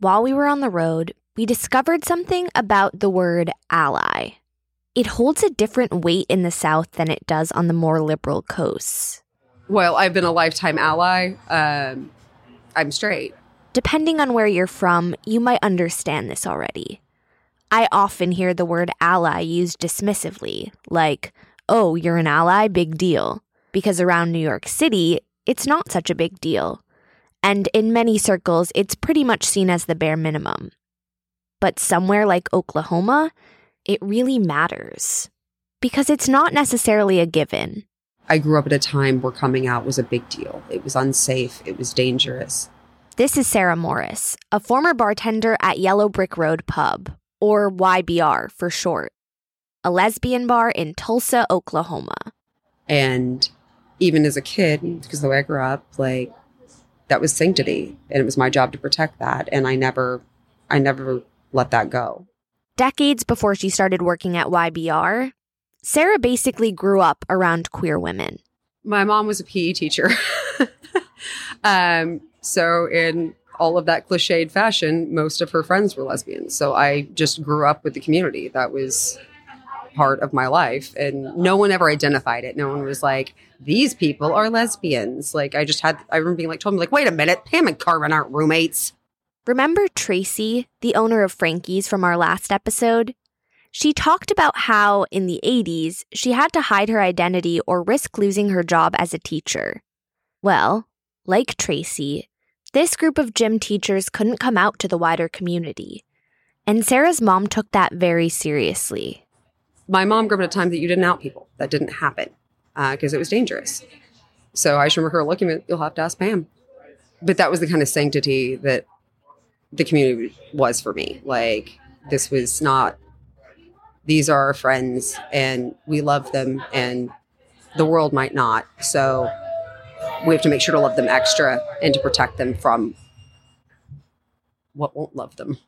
while we were on the road, we discovered something about the word ally. It holds a different weight in the South than it does on the more liberal coasts. Well, I've been a lifetime ally. Um, I'm straight. Depending on where you're from, you might understand this already. I often hear the word ally used dismissively, like, oh, you're an ally, big deal. Because around New York City, it's not such a big deal. And in many circles, it's pretty much seen as the bare minimum. But somewhere like Oklahoma, it really matters. Because it's not necessarily a given. I grew up at a time where coming out was a big deal. It was unsafe, it was dangerous. This is Sarah Morris, a former bartender at Yellow Brick Road Pub, or YBR for short, a lesbian bar in Tulsa, Oklahoma. And even as a kid, because the way I grew up, like that was sanctity and it was my job to protect that. And I never, I never let that go. Decades before she started working at YBR, Sarah basically grew up around queer women. My mom was a PE teacher. um, so in all of that cliched fashion, most of her friends were lesbians. So I just grew up with the community. That was part of my life. And no one ever identified it. No one was like, these people are lesbians. Like I just had, I remember being like, told me like, wait a minute, Pam and Carmen aren't roommates. Remember Tracy, the owner of Frankie's from our last episode? She talked about how in the 80s, she had to hide her identity or risk losing her job as a teacher. Well, like Tracy, this group of gym teachers couldn't come out to the wider community. And Sarah's mom took that very seriously. My mom grew up at a time that you didn't out people. That didn't happen because uh, it was dangerous. So I just remember her looking at, you'll have to ask Pam. But that was the kind of sanctity that the community was for me. Like, this was not, these are our friends and we love them and the world might not. So we have to make sure to love them extra and to protect them from what won't love them.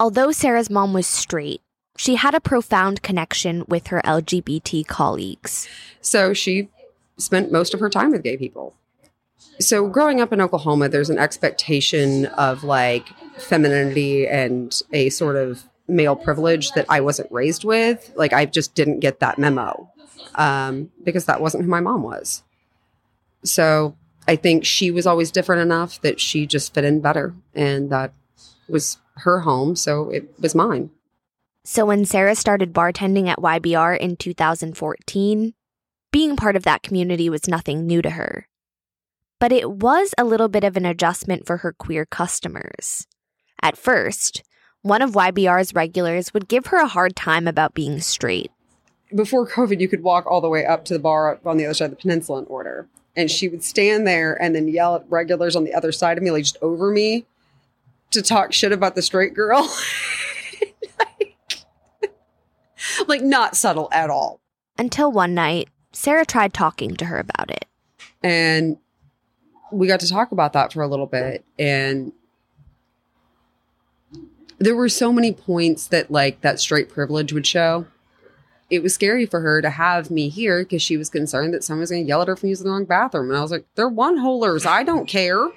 Although Sarah's mom was straight, she had a profound connection with her LGBT colleagues. So she spent most of her time with gay people. So growing up in Oklahoma, there's an expectation of like femininity and a sort of male privilege that I wasn't raised with. Like I just didn't get that memo um, because that wasn't who my mom was. So I think she was always different enough that she just fit in better. And that was her home. So it was mine. So when Sarah started bartending at YBR in 2014, being part of that community was nothing new to her. But it was a little bit of an adjustment for her queer customers. At first, one of YBR's regulars would give her a hard time about being straight. Before COVID, you could walk all the way up to the bar on the other side of the peninsula and order and she would stand there and then yell at regulars on the other side of me, like just over me, to talk shit about the straight girl. like, not subtle at all. Until one night, Sarah tried talking to her about it. And we got to talk about that for a little bit. And there were so many points that, like, that straight privilege would show it was scary for her to have me here because she was concerned that someone was going to yell at her for using the wrong bathroom. And I was like, they're one holers. I don't care.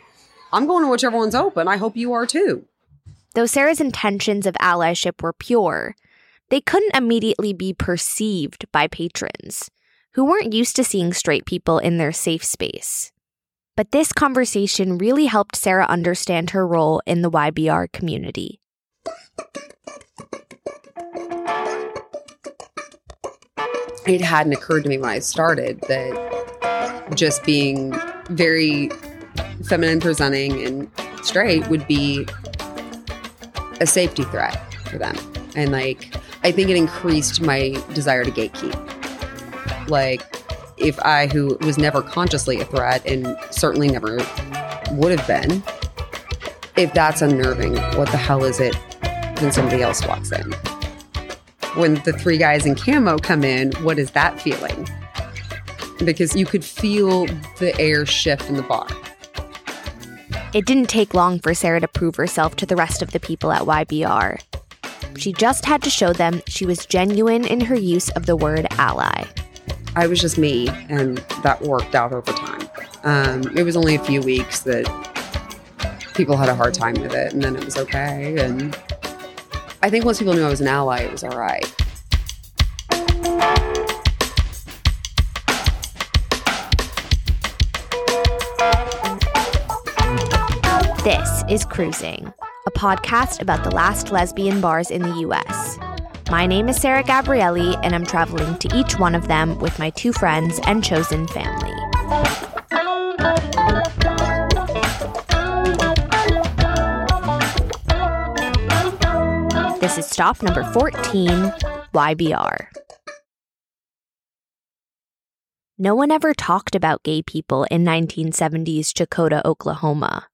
I'm going to whichever one's open. I hope you are too. Though Sarah's intentions of allyship were pure, they couldn't immediately be perceived by patrons who weren't used to seeing straight people in their safe space. But this conversation really helped Sarah understand her role in the YBR community. it hadn't occurred to me when I started that just being very feminine presenting and straight would be a safety threat for them. And like, I think it increased my desire to gatekeep. Like, if I, who was never consciously a threat and certainly never would have been, if that's unnerving, what the hell is it when somebody else walks in? when the three guys in camo come in, what is that feeling? Because you could feel the air shift in the bar. It didn't take long for Sarah to prove herself to the rest of the people at YBR. She just had to show them she was genuine in her use of the word ally. I was just me, and that worked out over time. Um, it was only a few weeks that people had a hard time with it, and then it was okay. And I think once people knew I was an ally, it was all right. This is Cruising, a podcast about the last lesbian bars in the US. My name is Sarah Gabrielli, and I'm traveling to each one of them with my two friends and chosen family. This is stop number 14, YBR. No one ever talked about gay people in 1970s Chakota, Oklahoma.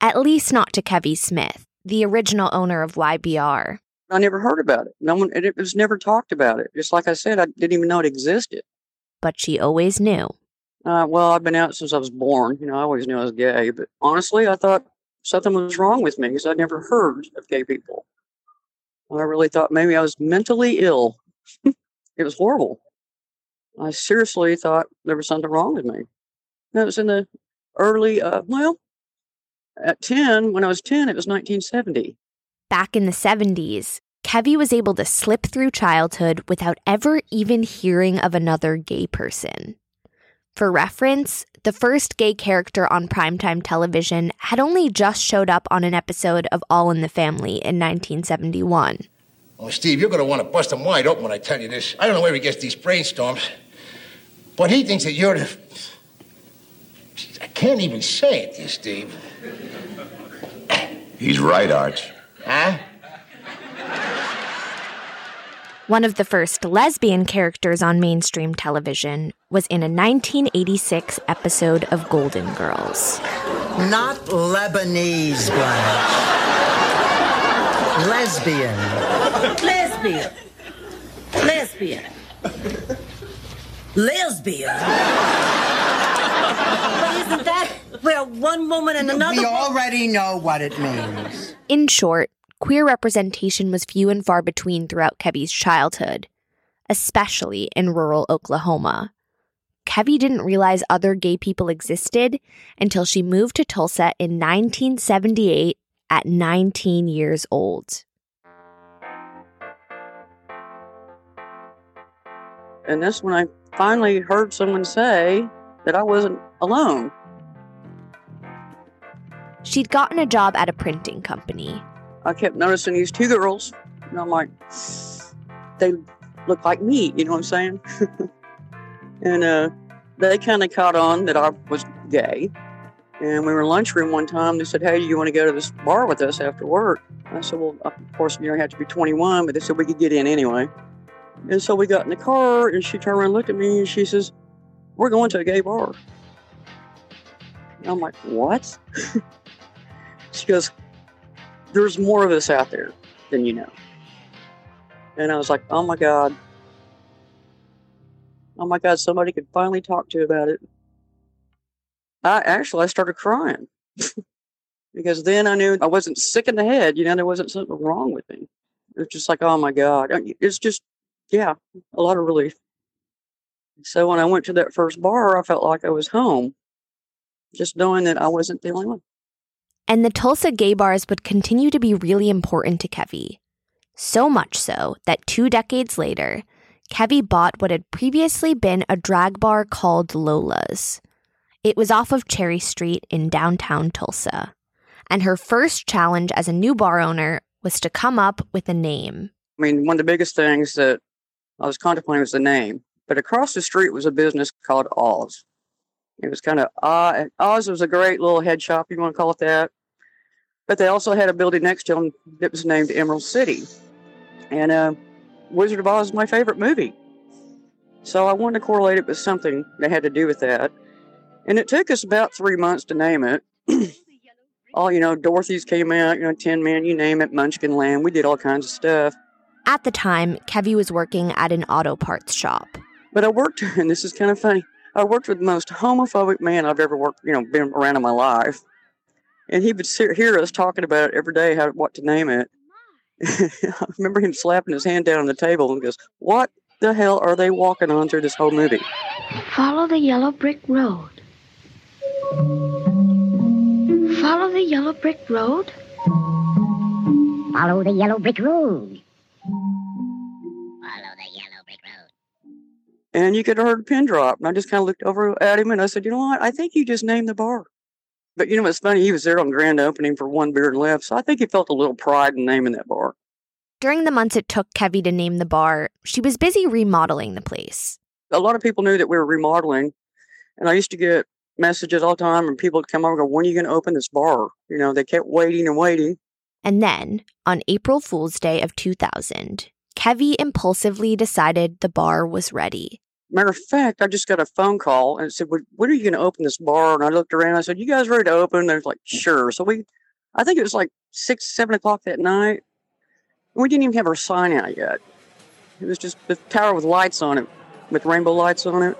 At least not to Kevy Smith, the original owner of YBR. I never heard about it. No one, it was never talked about it. Just like I said, I didn't even know it existed. But she always knew. Uh, well, I've been out since I was born. You know, I always knew I was gay. But honestly, I thought something was wrong with me because I'd never heard of gay people. I really thought maybe I was mentally ill. it was horrible. I seriously thought there was something wrong with me. That was in the early, uh, well, at 10, when I was 10, it was 1970. Back in the 70s, Kevy was able to slip through childhood without ever even hearing of another gay person. For reference, the first gay character on primetime television had only just showed up on an episode of All in the Family in 1971. Oh, Steve, you're going to want to bust him wide open when I tell you this. I don't know where he gets these brainstorms, but he thinks that you're the. I can't even say it, you Steve. He's right, Arch. Huh? One of the first lesbian characters on mainstream television was in a 1986 episode of Golden Girls. Not Lebanese, Blanche. Lesbian. Lesbian. Lesbian. Lesbian. But isn't that where one woman and another? We already know what it means. In short, queer representation was few and far between throughout Kevy's childhood, especially in rural Oklahoma. Kevy didn't realize other gay people existed until she moved to Tulsa in 1978 at 19 years old. And that's when I finally heard someone say that I wasn't alone. She'd gotten a job at a printing company. I kept noticing these two girls, and I'm like, they look like me, you know what I'm saying? and uh, they kind of caught on that I was gay. And we were in lunchroom one time. They said, "Hey, do you want to go to this bar with us after work?" I said, "Well, of course, you know, you have to be 21, but they said we could get in anyway." And so we got in the car, and she turned around and looked at me, and she says, "We're going to a gay bar." And I'm like, "What?" she goes, "There's more of us out there than you know." And I was like, "Oh my god." Oh my God, somebody could finally talk to about it. I actually I started crying because then I knew I wasn't sick in the head. You know, there wasn't something wrong with me. It was just like, oh my God. It's just, yeah, a lot of relief. So when I went to that first bar, I felt like I was home, just knowing that I wasn't the only one. And the Tulsa gay bars would continue to be really important to Kevy. So much so that two decades later, Kevy bought what had previously been a drag bar called Lola's. It was off of Cherry Street in downtown Tulsa. And her first challenge as a new bar owner was to come up with a name. I mean, one of the biggest things that I was contemplating was the name. But across the street was a business called Oz. It was kind of uh, Oz was a great little head shop, you want to call it that. But they also had a building next to them that was named Emerald City. And uh, Wizard of Oz is my favorite movie. So I wanted to correlate it with something that had to do with that. And it took us about three months to name it. all, you know, Dorothy's came out, you know, Tin Man, you name it, Munchkin Land. We did all kinds of stuff. At the time, Kevy was working at an auto parts shop. But I worked, and this is kind of funny. I worked with the most homophobic man I've ever worked, you know, been around in my life. And he would sit, hear us talking about it every day, how what to name it. I remember him slapping his hand down on the table and goes, "What the hell are they walking on through this whole movie?" Follow the yellow brick road. Follow the yellow brick road? Follow the yellow brick road. And you could have heard a pin drop. And I just kind of looked over at him and I said, you know what? I think you just named the bar. But you know what's funny? He was there on grand opening for one beer and left. So I think he felt a little pride in naming that bar. During the months it took Kevy to name the bar, she was busy remodeling the place. A lot of people knew that we were remodeling. And I used to get messages all the time and people would come over and go, when are you going to open this bar? You know, they kept waiting and waiting. And then, on April Fool's Day of 2000, Kevy impulsively decided the bar was ready. Matter of fact, I just got a phone call and it said, "When are you going to open this bar?" And I looked around. I said, "You guys ready to open?" And they was like, "Sure." So we, I think it was like six, seven o'clock that night. We didn't even have our sign out yet. It was just the tower with lights on it, with rainbow lights on it.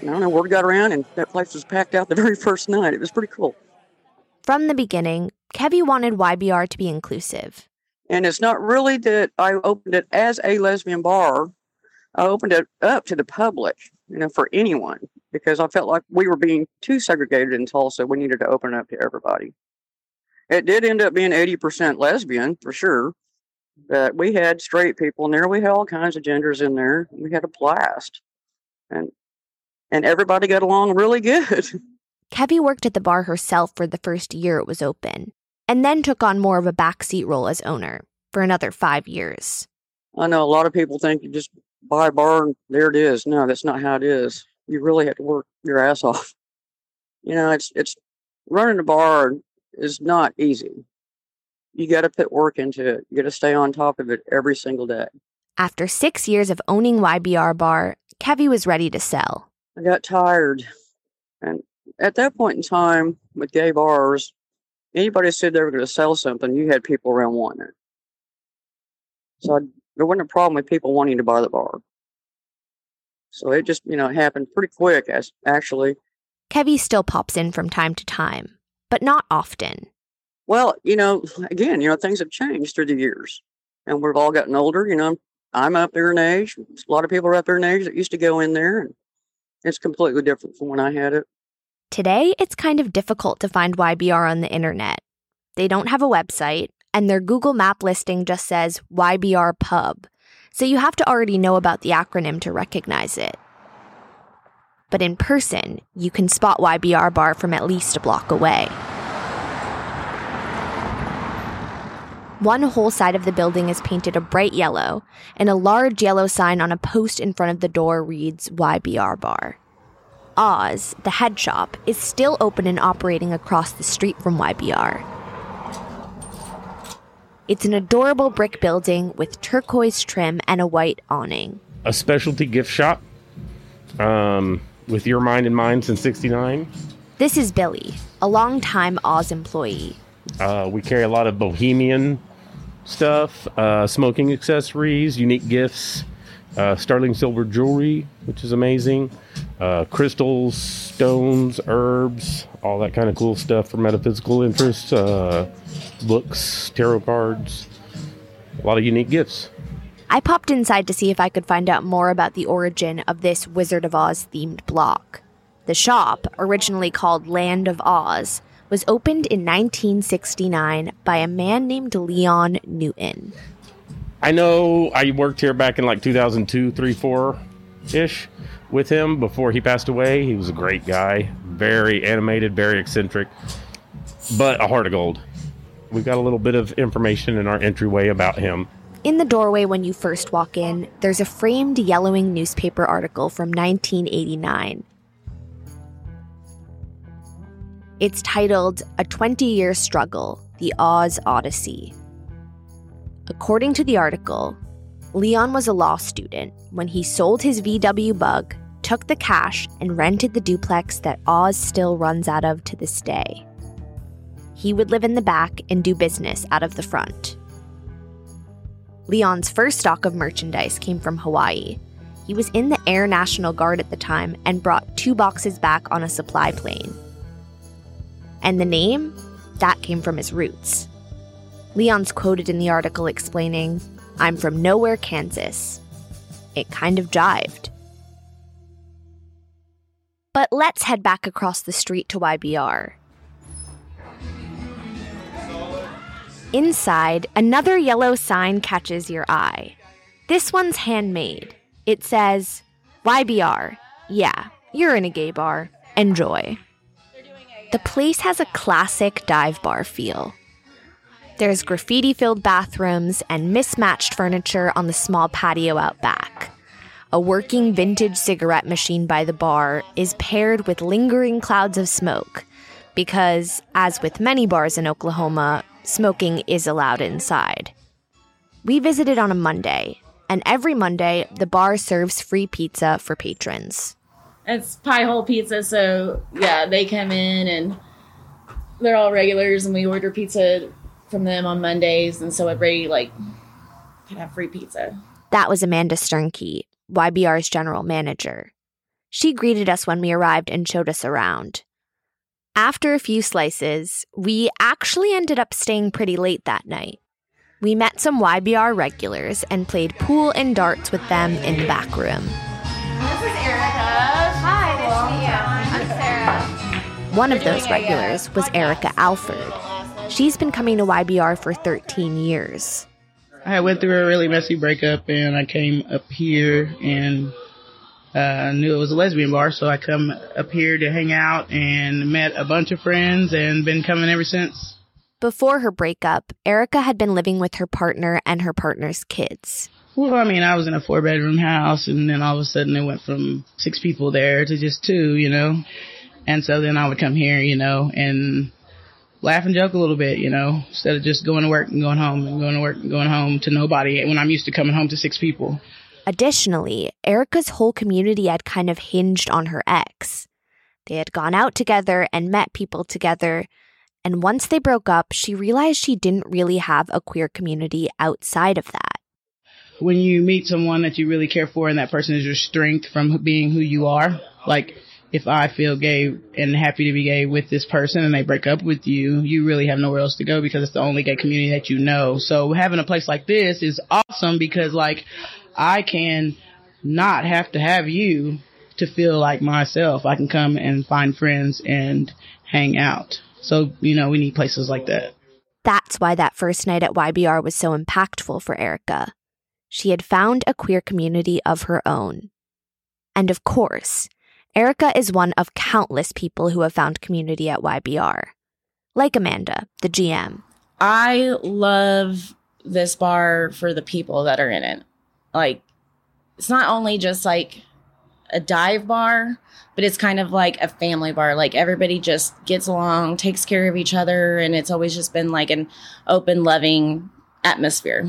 And I don't know. Word got around, and that place was packed out the very first night. It was pretty cool. From the beginning, Kevy wanted YBR to be inclusive. And it's not really that I opened it as a lesbian bar. I opened it up to the public, you know, for anyone, because I felt like we were being too segregated in Tulsa. We needed to open it up to everybody. It did end up being 80% lesbian for sure, but we had straight people in there. We had all kinds of genders in there. We had a blast. And and everybody got along really good. Kevy worked at the bar herself for the first year it was open, and then took on more of a backseat role as owner for another five years. I know a lot of people think you just buy a bar and there it is. No, that's not how it is. You really have to work your ass off. You know, it's it's running a bar is not easy. You got to put work into it. You got to stay on top of it every single day. After six years of owning YBR Bar, Kevy was ready to sell. I got tired, and at that point in time with gay bars, anybody said they were going to sell something, you had people around wanting it. So I, there wasn't a problem with people wanting to buy the bar. So it just, you know, happened pretty quick, as actually. Kevy still pops in from time to time, but not often. Well, you know, again, you know, things have changed through the years, and we've all gotten older. You know, I'm up there in age. A lot of people are up there in age that used to go in there, and it's completely different from when I had it. Today, it's kind of difficult to find YBR on the internet. They don't have a website, and their Google Map listing just says YBR Pub, so you have to already know about the acronym to recognize it. But in person, you can spot YBR Bar from at least a block away. One whole side of the building is painted a bright yellow, and a large yellow sign on a post in front of the door reads YBR Bar. Oz, the head shop, is still open and operating across the street from YBR. It's an adorable brick building with turquoise trim and a white awning. A specialty gift shop um, with your mind in mind since 69. This is Billy, a longtime Oz employee. Uh, we carry a lot of bohemian stuff, uh, smoking accessories, unique gifts, uh, sterling silver jewelry, which is amazing, uh, crystals, stones, herbs, all that kind of cool stuff for metaphysical interests, uh, books, tarot cards, a lot of unique gifts. I popped inside to see if I could find out more about the origin of this Wizard of Oz themed block. The shop, originally called Land of Oz, was opened in 1969 by a man named Leon Newton. I know I worked here back in like 2002, 3, 4 ish with him before he passed away. He was a great guy, very animated, very eccentric, but a heart of gold. We've got a little bit of information in our entryway about him. In the doorway when you first walk in, there's a framed yellowing newspaper article from 1989. It's titled A 20 Year Struggle The Oz Odyssey. According to the article, Leon was a law student when he sold his VW bug, took the cash, and rented the duplex that Oz still runs out of to this day. He would live in the back and do business out of the front. Leon's first stock of merchandise came from Hawaii. He was in the Air National Guard at the time and brought two boxes back on a supply plane. And the name? That came from his roots. Leon's quoted in the article explaining, I'm from nowhere, Kansas. It kind of jived. But let's head back across the street to YBR. Inside, another yellow sign catches your eye. This one's handmade. It says, YBR. Yeah, you're in a gay bar. Enjoy. The place has a classic dive bar feel. There's graffiti filled bathrooms and mismatched furniture on the small patio out back. A working vintage cigarette machine by the bar is paired with lingering clouds of smoke because, as with many bars in Oklahoma, smoking is allowed inside. We visited on a Monday, and every Monday, the bar serves free pizza for patrons. It's pie hole pizza, so yeah, they come in and they're all regulars, and we order pizza from them on Mondays, and so everybody like can have free pizza. That was Amanda Sternke, YBR's general manager. She greeted us when we arrived and showed us around. After a few slices, we actually ended up staying pretty late that night. We met some YBR regulars and played pool and darts with them in the back room. This is Erica. Hi, nice to meet you. I'm Sarah. One of those regulars was Erica Alford. She's been coming to YBR for 13 years. I went through a really messy breakup and I came up here and uh, knew it was a lesbian bar, so I come up here to hang out and met a bunch of friends and been coming ever since. Before her breakup, Erica had been living with her partner and her partner's kids. Well, I mean, I was in a four bedroom house and then all of a sudden it went from six people there to just two, you know. And so then I would come here, you know, and laugh and joke a little bit, you know, instead of just going to work and going home and going to work and going home to nobody when I'm used to coming home to six people. Additionally, Erica's whole community had kind of hinged on her ex. They had gone out together and met people together, and once they broke up, she realized she didn't really have a queer community outside of that. When you meet someone that you really care for and that person is your strength from being who you are, like if I feel gay and happy to be gay with this person and they break up with you, you really have nowhere else to go because it's the only gay community that you know. So having a place like this is awesome because like I can not have to have you to feel like myself. I can come and find friends and hang out. So, you know, we need places like that. That's why that first night at YBR was so impactful for Erica. She had found a queer community of her own. And of course, Erica is one of countless people who have found community at YBR. Like Amanda, the GM. I love this bar for the people that are in it like it's not only just like a dive bar, but it's kind of like a family bar. Like everybody just gets along, takes care of each other, and it's always just been like an open, loving atmosphere.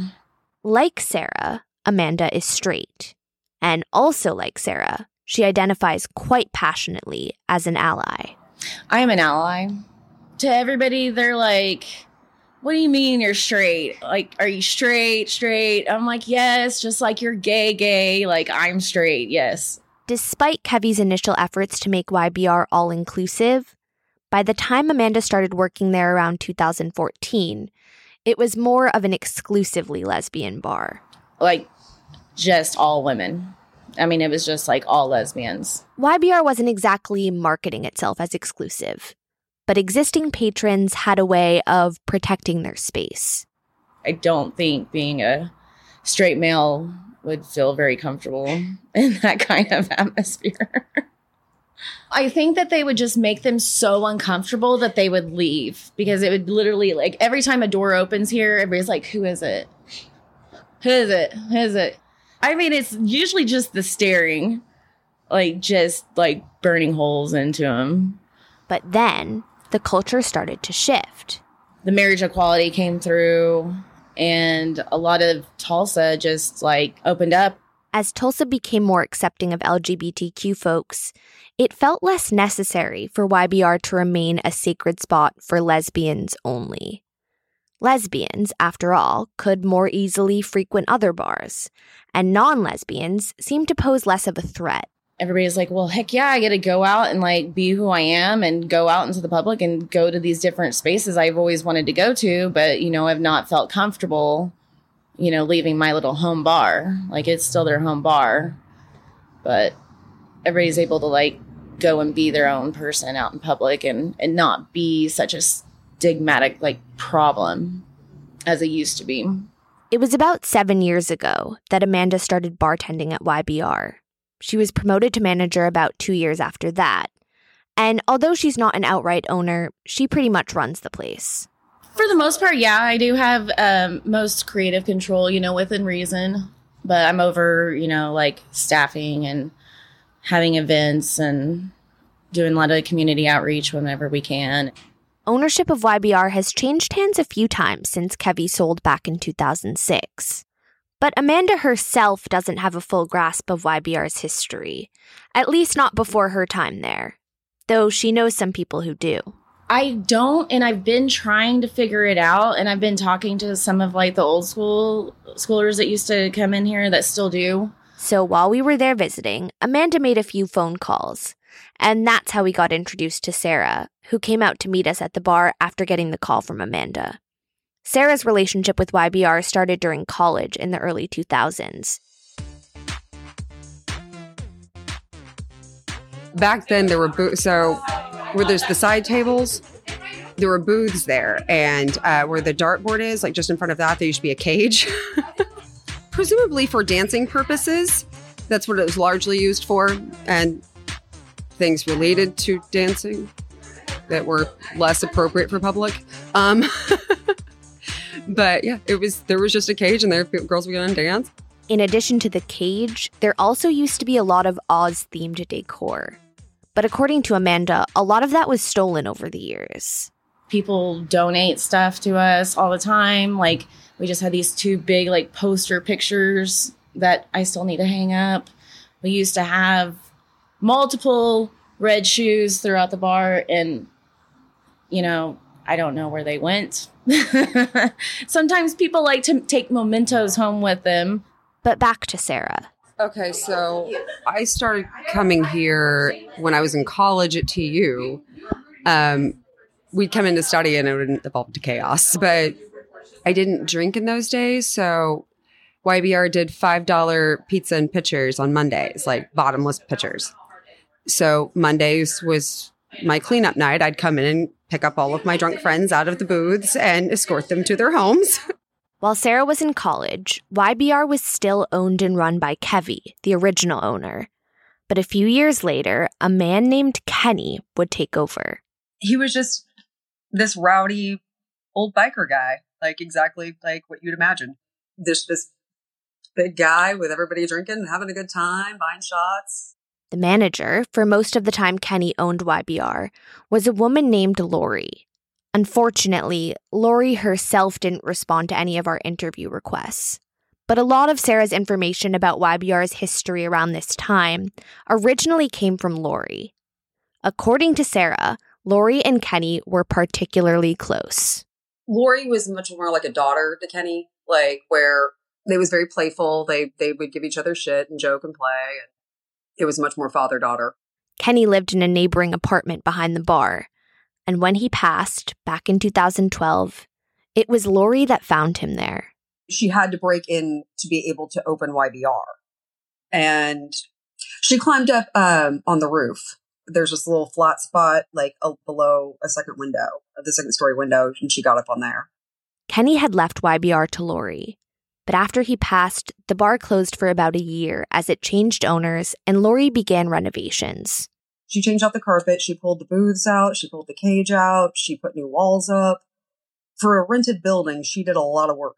Like Sarah, Amanda is straight. And also like Sarah, she identifies quite passionately as an ally. I am an ally. To everybody, they're like, what do you mean you're straight? Like, are you straight, straight? I'm like, yes, just like you're gay, gay. Like, I'm straight, yes. Despite Kevy's initial efforts to make YBR all inclusive, by the time Amanda started working there around 2014, it was more of an exclusively lesbian bar. Like, just all women. I mean, it was just like all lesbians. YBR wasn't exactly marketing itself as exclusive but existing patrons had a way of protecting their space. I don't think being a straight male would feel very comfortable in that kind of atmosphere. I think that they would just make them so uncomfortable that they would leave because it would literally like every time a door opens here, everybody's like, "Who is it? Who is it? Who is it?" I mean, it's usually just the staring, like just like burning holes into them. But then the culture started to shift. The marriage equality came through, and a lot of Tulsa just like opened up. As Tulsa became more accepting of LGBTQ folks, it felt less necessary for YBR to remain a sacred spot for lesbians only. Lesbians, after all, could more easily frequent other bars, and non lesbians seemed to pose less of a threat everybody's like, well, heck yeah, I get to go out and like be who I am and go out into the public and go to these different spaces I've always wanted to go to, but you know, I've not felt comfortable, you know, leaving my little home bar. Like it's still their home bar, but everybody's able to like go and be their own person out in public and and not be such a stigmatic like problem as it used to be. It was about seven years ago that Amanda started bartending at YBR. She was promoted to manager about two years after that. And although she's not an outright owner, she pretty much runs the place. For the most part, yeah, I do have um, most creative control, you know, within reason. But I'm over, you know, like staffing and having events and doing a lot of community outreach whenever we can. Ownership of YBR has changed hands a few times since Kevy sold back in 2006. But Amanda herself doesn't have a full grasp of YBR's history, at least not before her time there, though she knows some people who do. I don't, and I've been trying to figure it out, and I've been talking to some of like the old school schoolers that used to come in here that still do. So while we were there visiting, Amanda made a few phone calls, and that's how we got introduced to Sarah, who came out to meet us at the bar after getting the call from Amanda. Sarah's relationship with YBR started during college in the early 2000s. Back then, there were bo- so where there's the side tables, there were booths there, and uh, where the dartboard is, like just in front of that, there used to be a cage, presumably for dancing purposes. That's what it was largely used for, and things related to dancing that were less appropriate for public. Um, but yeah, it was there was just a cage, and there girls would go and dance. In addition to the cage, there also used to be a lot of Oz themed decor. But according to Amanda, a lot of that was stolen over the years. People donate stuff to us all the time. Like, we just had these two big, like, poster pictures that I still need to hang up. We used to have multiple red shoes throughout the bar, and, you know, I don't know where they went. Sometimes people like to take mementos home with them. But back to Sarah. Okay, so I started coming here when I was in college at TU. Um, we'd come in to study and it would evolve into chaos. But I didn't drink in those days, so YBR did five dollar pizza and pitchers on Mondays, like bottomless pitchers. So Mondays was my cleanup night. I'd come in and pick up all of my drunk friends out of the booths and escort them to their homes. While Sarah was in college, YBR was still owned and run by Kevy, the original owner. But a few years later, a man named Kenny would take over. He was just this rowdy old biker guy, like exactly like what you'd imagine. This this big guy with everybody drinking, having a good time, buying shots. The manager, for most of the time Kenny owned YBR, was a woman named Lori. Unfortunately, Lori herself didn't respond to any of our interview requests. But a lot of Sarah's information about YBR's history around this time originally came from Lori. According to Sarah, Lori and Kenny were particularly close. Lori was much more like a daughter to Kenny, like where they was very playful. They they would give each other shit and joke and play. It was much more father daughter. Kenny lived in a neighboring apartment behind the bar, and when he passed back in 2012, it was Lori that found him there. She had to break in to be able to open YBR. And she climbed up um, on the roof. There's this little flat spot, like uh, below a second window, the second story window, and she got up on there. Kenny had left YBR to Lori, but after he passed, the bar closed for about a year as it changed owners and Lori began renovations. She changed out the carpet. She pulled the booths out. She pulled the cage out. She put new walls up. For a rented building, she did a lot of work.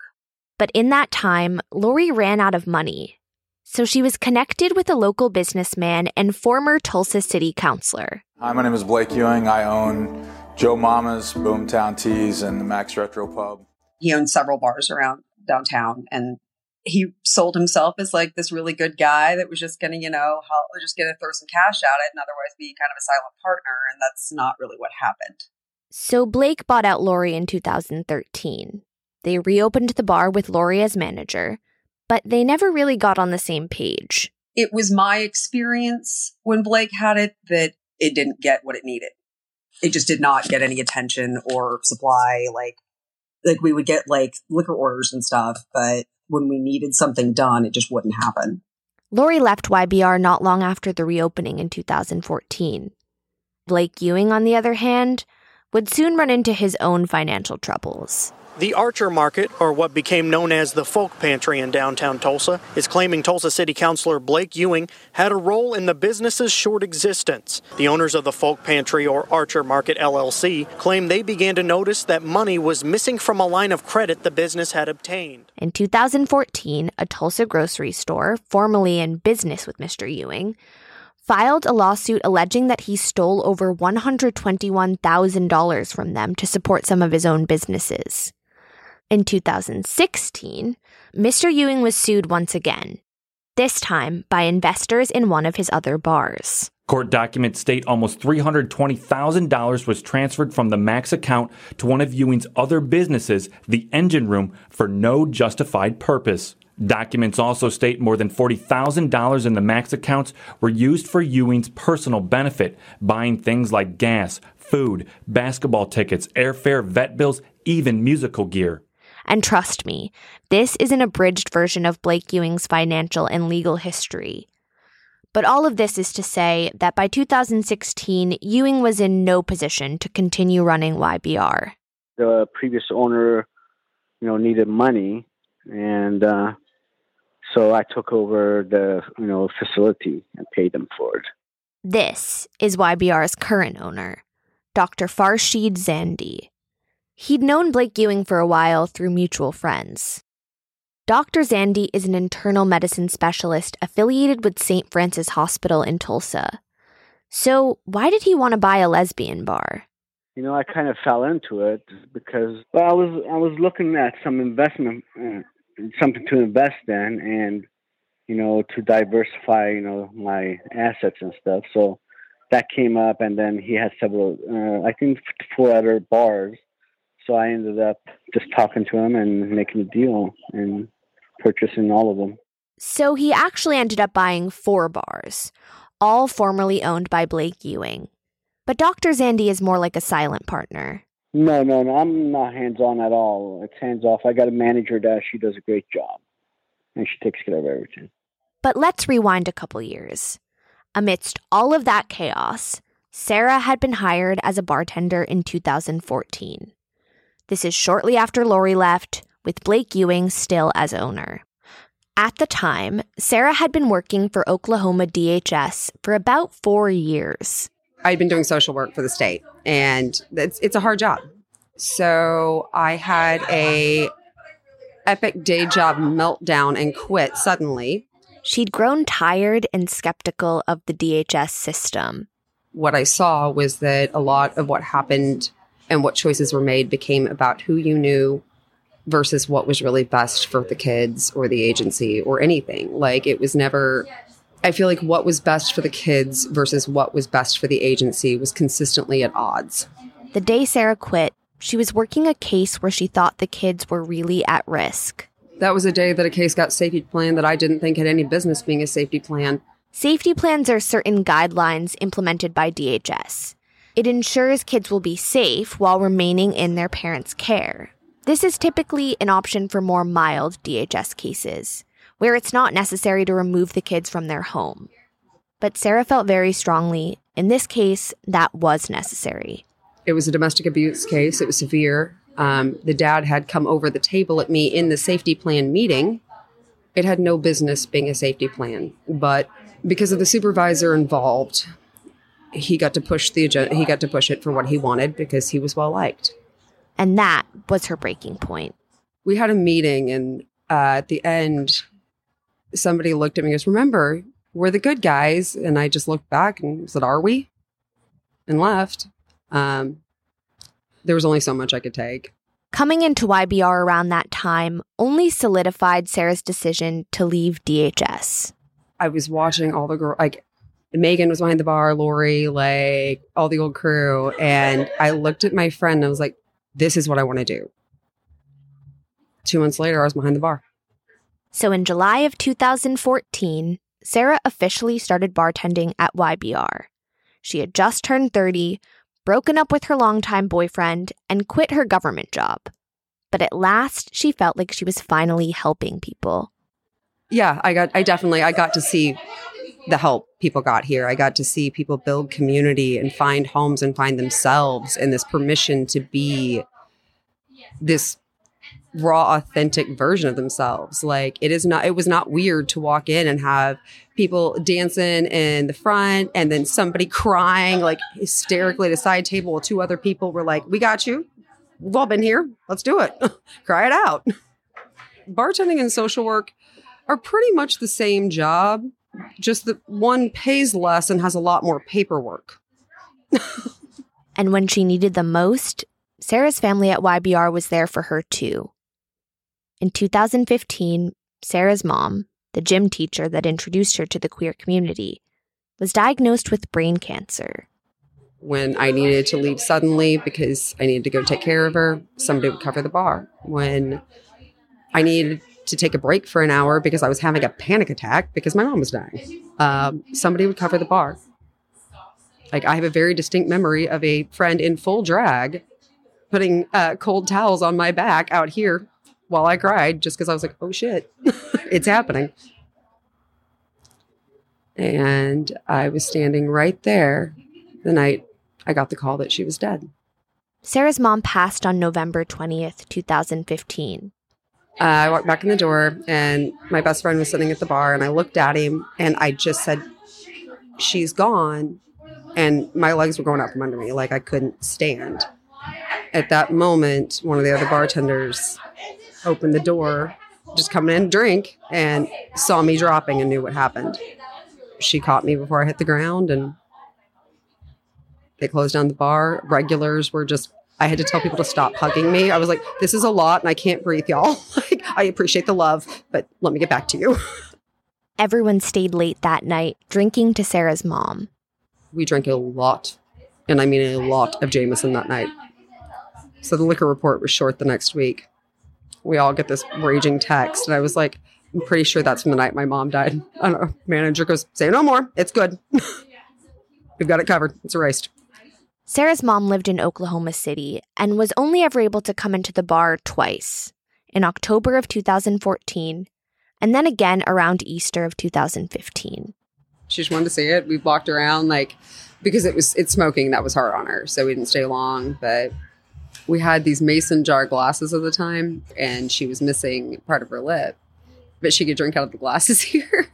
But in that time, Lori ran out of money. So she was connected with a local businessman and former Tulsa city councilor. Hi, my name is Blake Ewing. I own Joe Mama's, Boomtown Tees, and the Max Retro Pub. He owned several bars around downtown and he sold himself as like this really good guy that was just going to, you know, help, just going to throw some cash at it and otherwise be kind of a silent partner. And that's not really what happened. So Blake bought out Lori in 2013. They reopened the bar with Lori as manager, but they never really got on the same page. It was my experience when Blake had it that it didn't get what it needed. It just did not get any attention or supply. Like, like we would get like liquor orders and stuff, but when we needed something done, it just wouldn't happen. Lori left YBR not long after the reopening in 2014. Blake Ewing, on the other hand, would soon run into his own financial troubles. The Archer Market, or what became known as the Folk Pantry in downtown Tulsa, is claiming Tulsa City Councilor Blake Ewing had a role in the business's short existence. The owners of the Folk Pantry, or Archer Market LLC, claim they began to notice that money was missing from a line of credit the business had obtained. In 2014, a Tulsa grocery store, formerly in business with Mr. Ewing, filed a lawsuit alleging that he stole over $121,000 from them to support some of his own businesses. In 2016, Mr. Ewing was sued once again, this time by investors in one of his other bars. Court documents state almost $320,000 was transferred from the Max account to one of Ewing's other businesses, the Engine Room, for no justified purpose. Documents also state more than $40,000 in the Max accounts were used for Ewing's personal benefit, buying things like gas, food, basketball tickets, airfare, vet bills, even musical gear. And trust me, this is an abridged version of Blake Ewing's financial and legal history. But all of this is to say that by 2016, Ewing was in no position to continue running YBR. The previous owner, you know, needed money, and uh, so I took over the, you know, facility and paid them for it. This is YBR's current owner, Dr. Farshid Zandi. He'd known Blake Ewing for a while through mutual friends. Dr. Zandi is an internal medicine specialist affiliated with St. Francis Hospital in Tulsa. So, why did he want to buy a lesbian bar? You know, I kind of fell into it because well, I was I was looking at some investment, uh, something to invest in, and you know, to diversify, you know, my assets and stuff. So that came up, and then he had several, uh, I think, four other bars so I ended up just talking to him and making a deal and purchasing all of them. So he actually ended up buying four bars, all formerly owned by Blake Ewing. But Dr. Zandi is more like a silent partner. No, no, no. I'm not hands on at all. It's hands off. I got a manager that she does a great job and she takes care of everything. But let's rewind a couple years. Amidst all of that chaos, Sarah had been hired as a bartender in 2014. This is shortly after Lori left, with Blake Ewing still as owner. At the time, Sarah had been working for Oklahoma DHS for about four years. I'd been doing social work for the state, and it's, it's a hard job. So I had a epic day job meltdown and quit suddenly. She'd grown tired and skeptical of the DHS system. What I saw was that a lot of what happened and what choices were made became about who you knew versus what was really best for the kids or the agency or anything. Like it was never I feel like what was best for the kids versus what was best for the agency was consistently at odds. The day Sarah quit, she was working a case where she thought the kids were really at risk. That was a day that a case got safety plan that I didn't think had any business being a safety plan. Safety plans are certain guidelines implemented by DHS. It ensures kids will be safe while remaining in their parents' care. This is typically an option for more mild DHS cases, where it's not necessary to remove the kids from their home. But Sarah felt very strongly, in this case, that was necessary. It was a domestic abuse case, it was severe. Um, the dad had come over the table at me in the safety plan meeting. It had no business being a safety plan, but because of the supervisor involved, he got to push the agenda. He got to push it for what he wanted because he was well liked. And that was her breaking point. We had a meeting, and uh, at the end, somebody looked at me and goes, Remember, we're the good guys. And I just looked back and said, Are we? And left. Um, there was only so much I could take. Coming into YBR around that time only solidified Sarah's decision to leave DHS. I was watching all the girls, like Megan was behind the bar, Lori, like all the old crew. And I looked at my friend and I was like, this is what I want to do. Two months later, I was behind the bar. So in July of 2014, Sarah officially started bartending at YBR. She had just turned 30, broken up with her longtime boyfriend, and quit her government job. But at last, she felt like she was finally helping people. Yeah, I got I definitely I got to see the help people got here. I got to see people build community and find homes and find themselves and this permission to be this raw authentic version of themselves. Like it is not it was not weird to walk in and have people dancing in the front and then somebody crying like hysterically at a side table two other people were like we got you. We've all been here. Let's do it. Cry it out. Bartending and social work are pretty much the same job just that one pays less and has a lot more paperwork And when she needed them most, Sarah's family at YBR was there for her too. In 2015, Sarah's mom, the gym teacher that introduced her to the queer community, was diagnosed with brain cancer. when I needed to leave suddenly because I needed to go take care of her, somebody would cover the bar. When I needed to take a break for an hour because I was having a panic attack because my mom was dying, um, somebody would cover the bar. Like I have a very distinct memory of a friend in full drag putting uh, cold towels on my back out here while I cried just because I was like, oh shit, it's happening. And I was standing right there the night I got the call that she was dead. Sarah's mom passed on November 20th, 2015. I walked back in the door, and my best friend was sitting at the bar, and I looked at him, and I just said, "She's gone," and my legs were going out from under me, like I couldn't stand. At that moment, one of the other bartenders opened the door, just coming in to drink, and saw me dropping and knew what happened. She caught me before I hit the ground, and they closed down the bar. Regulars were just. I had to tell people to stop hugging me. I was like, "This is a lot, and I can't breathe, y'all. like, I appreciate the love, but let me get back to you." Everyone stayed late that night, drinking to Sarah's mom. we drank a lot, and I mean a lot of Jameson that night. So the liquor report was short the next week. We all get this raging text, and I was like, I'm pretty sure that's from the night my mom died. I don't know. Manager goes, say no more. It's good. We've got it covered. It's erased. Sarah's mom lived in Oklahoma City and was only ever able to come into the bar twice in October of 2014 and then again around Easter of 2015. She just wanted to see it. We walked around like because it was it's smoking that was hard on her, so we didn't stay long. But we had these mason jar glasses at the time, and she was missing part of her lip, but she could drink out of the glasses here.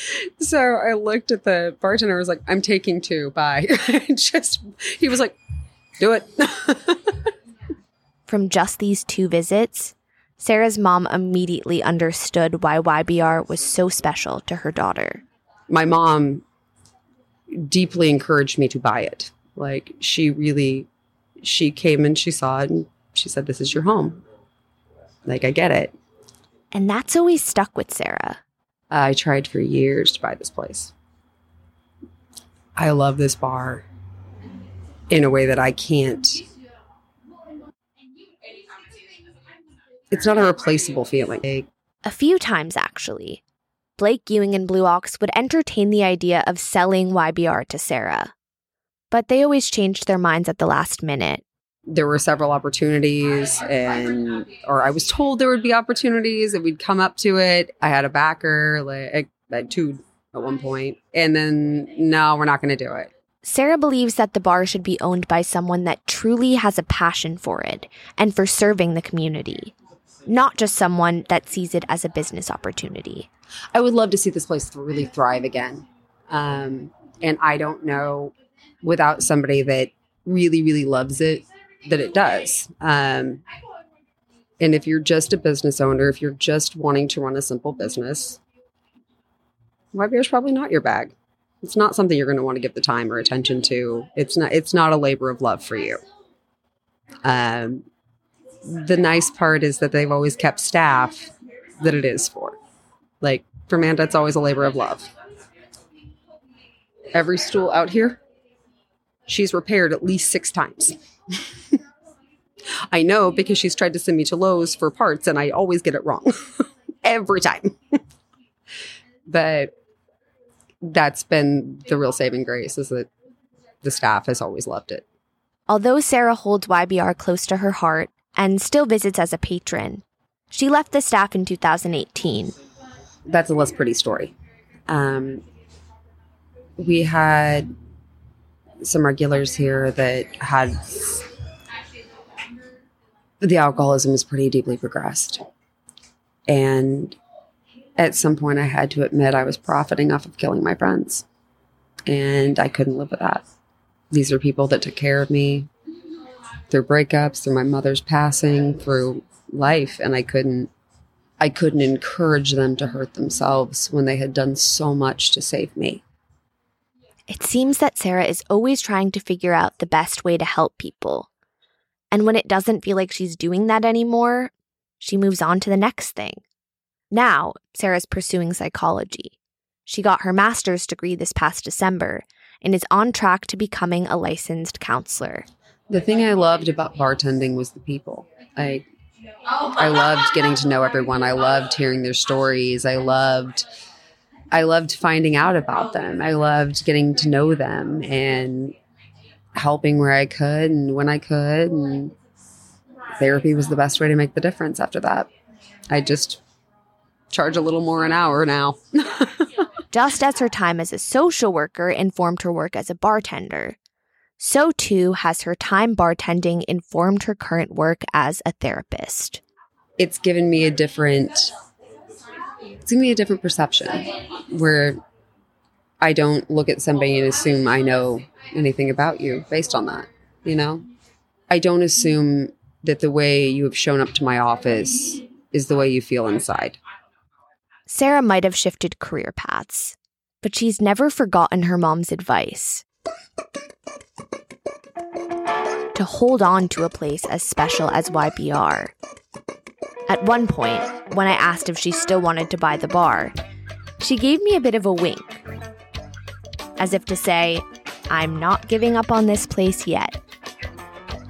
so I looked at the bartender. I was like, "I'm taking two. Bye." Just he was like, "Do it." From just these two visits, Sarah's mom immediately understood why YBR was so special to her daughter. my mom deeply encouraged me to buy it. Like she really, she came and she saw it and she said, "This is your home." Like I get it. And that's always stuck with Sarah. I tried for years to buy this place. I love this bar in a way that I can't. It's not a replaceable feeling. A few times, actually. Blake Ewing and Blue Ox would entertain the idea of selling YBR to Sarah. But they always changed their minds at the last minute. There were several opportunities and or I was told there would be opportunities and we'd come up to it. I had a backer, like I had two at one point, and then no, we're not going to do it. Sarah believes that the bar should be owned by someone that truly has a passion for it and for serving the community, not just someone that sees it as a business opportunity. I would love to see this place really thrive again. Um, and I don't know without somebody that really, really loves it that it does. Um, and if you're just a business owner, if you're just wanting to run a simple business, YBR is probably not your bag. It's not something you're going to want to give the time or attention to. It's not. It's not a labor of love for you. Um, the nice part is that they've always kept staff that it is for. Like for Amanda, it's always a labor of love. Every stool out here, she's repaired at least six times. I know because she's tried to send me to Lowe's for parts and I always get it wrong every time. but that's been the real saving grace is that the staff has always loved it. Although Sarah holds YBR close to her heart and still visits as a patron, she left the staff in 2018. That's a less pretty story. Um, we had some regulars here that had the alcoholism was pretty deeply progressed. And at some point, I had to admit I was profiting off of killing my friends. And I couldn't live with that. These are people that took care of me through breakups, through my mother's passing, through life. And I couldn't, I couldn't encourage them to hurt themselves when they had done so much to save me. It seems that Sarah is always trying to figure out the best way to help people. And when it doesn't feel like she's doing that anymore, she moves on to the next thing. Now, Sarah's pursuing psychology. She got her master's degree this past December and is on track to becoming a licensed counselor. The thing I loved about bartending was the people. I I loved getting to know everyone. I loved hearing their stories. I loved I loved finding out about them. I loved getting to know them and helping where I could and when I could and therapy was the best way to make the difference after that. I just charge a little more an hour now. Just as her time as a social worker informed her work as a bartender, so too has her time bartending informed her current work as a therapist. It's given me a different it's going to be a different perception where I don't look at somebody and assume I know anything about you based on that, you know? I don't assume that the way you have shown up to my office is the way you feel inside. Sarah might have shifted career paths, but she's never forgotten her mom's advice to hold on to a place as special as YBR. At one point, when I asked if she still wanted to buy the bar, she gave me a bit of a wink, as if to say, I'm not giving up on this place yet.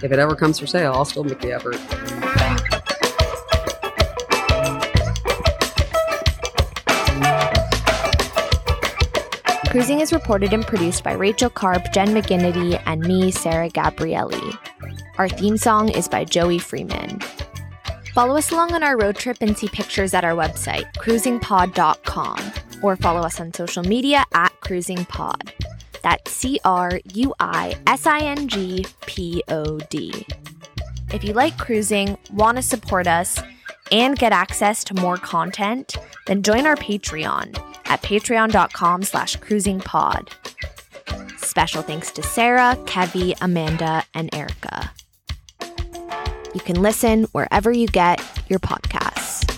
If it ever comes for sale, I'll still make the effort. Cruising is reported and produced by Rachel Karp, Jen McGinnity, and me, Sarah Gabrielli. Our theme song is by Joey Freeman. Follow us along on our road trip and see pictures at our website, cruisingpod.com, or follow us on social media at cruisingpod. That's C R U I S I N G P O D. If you like cruising, want to support us, and get access to more content, then join our Patreon at patreon.com slash cruisingpod. Special thanks to Sarah, Kevi, Amanda, and Erica. You can listen wherever you get your podcasts.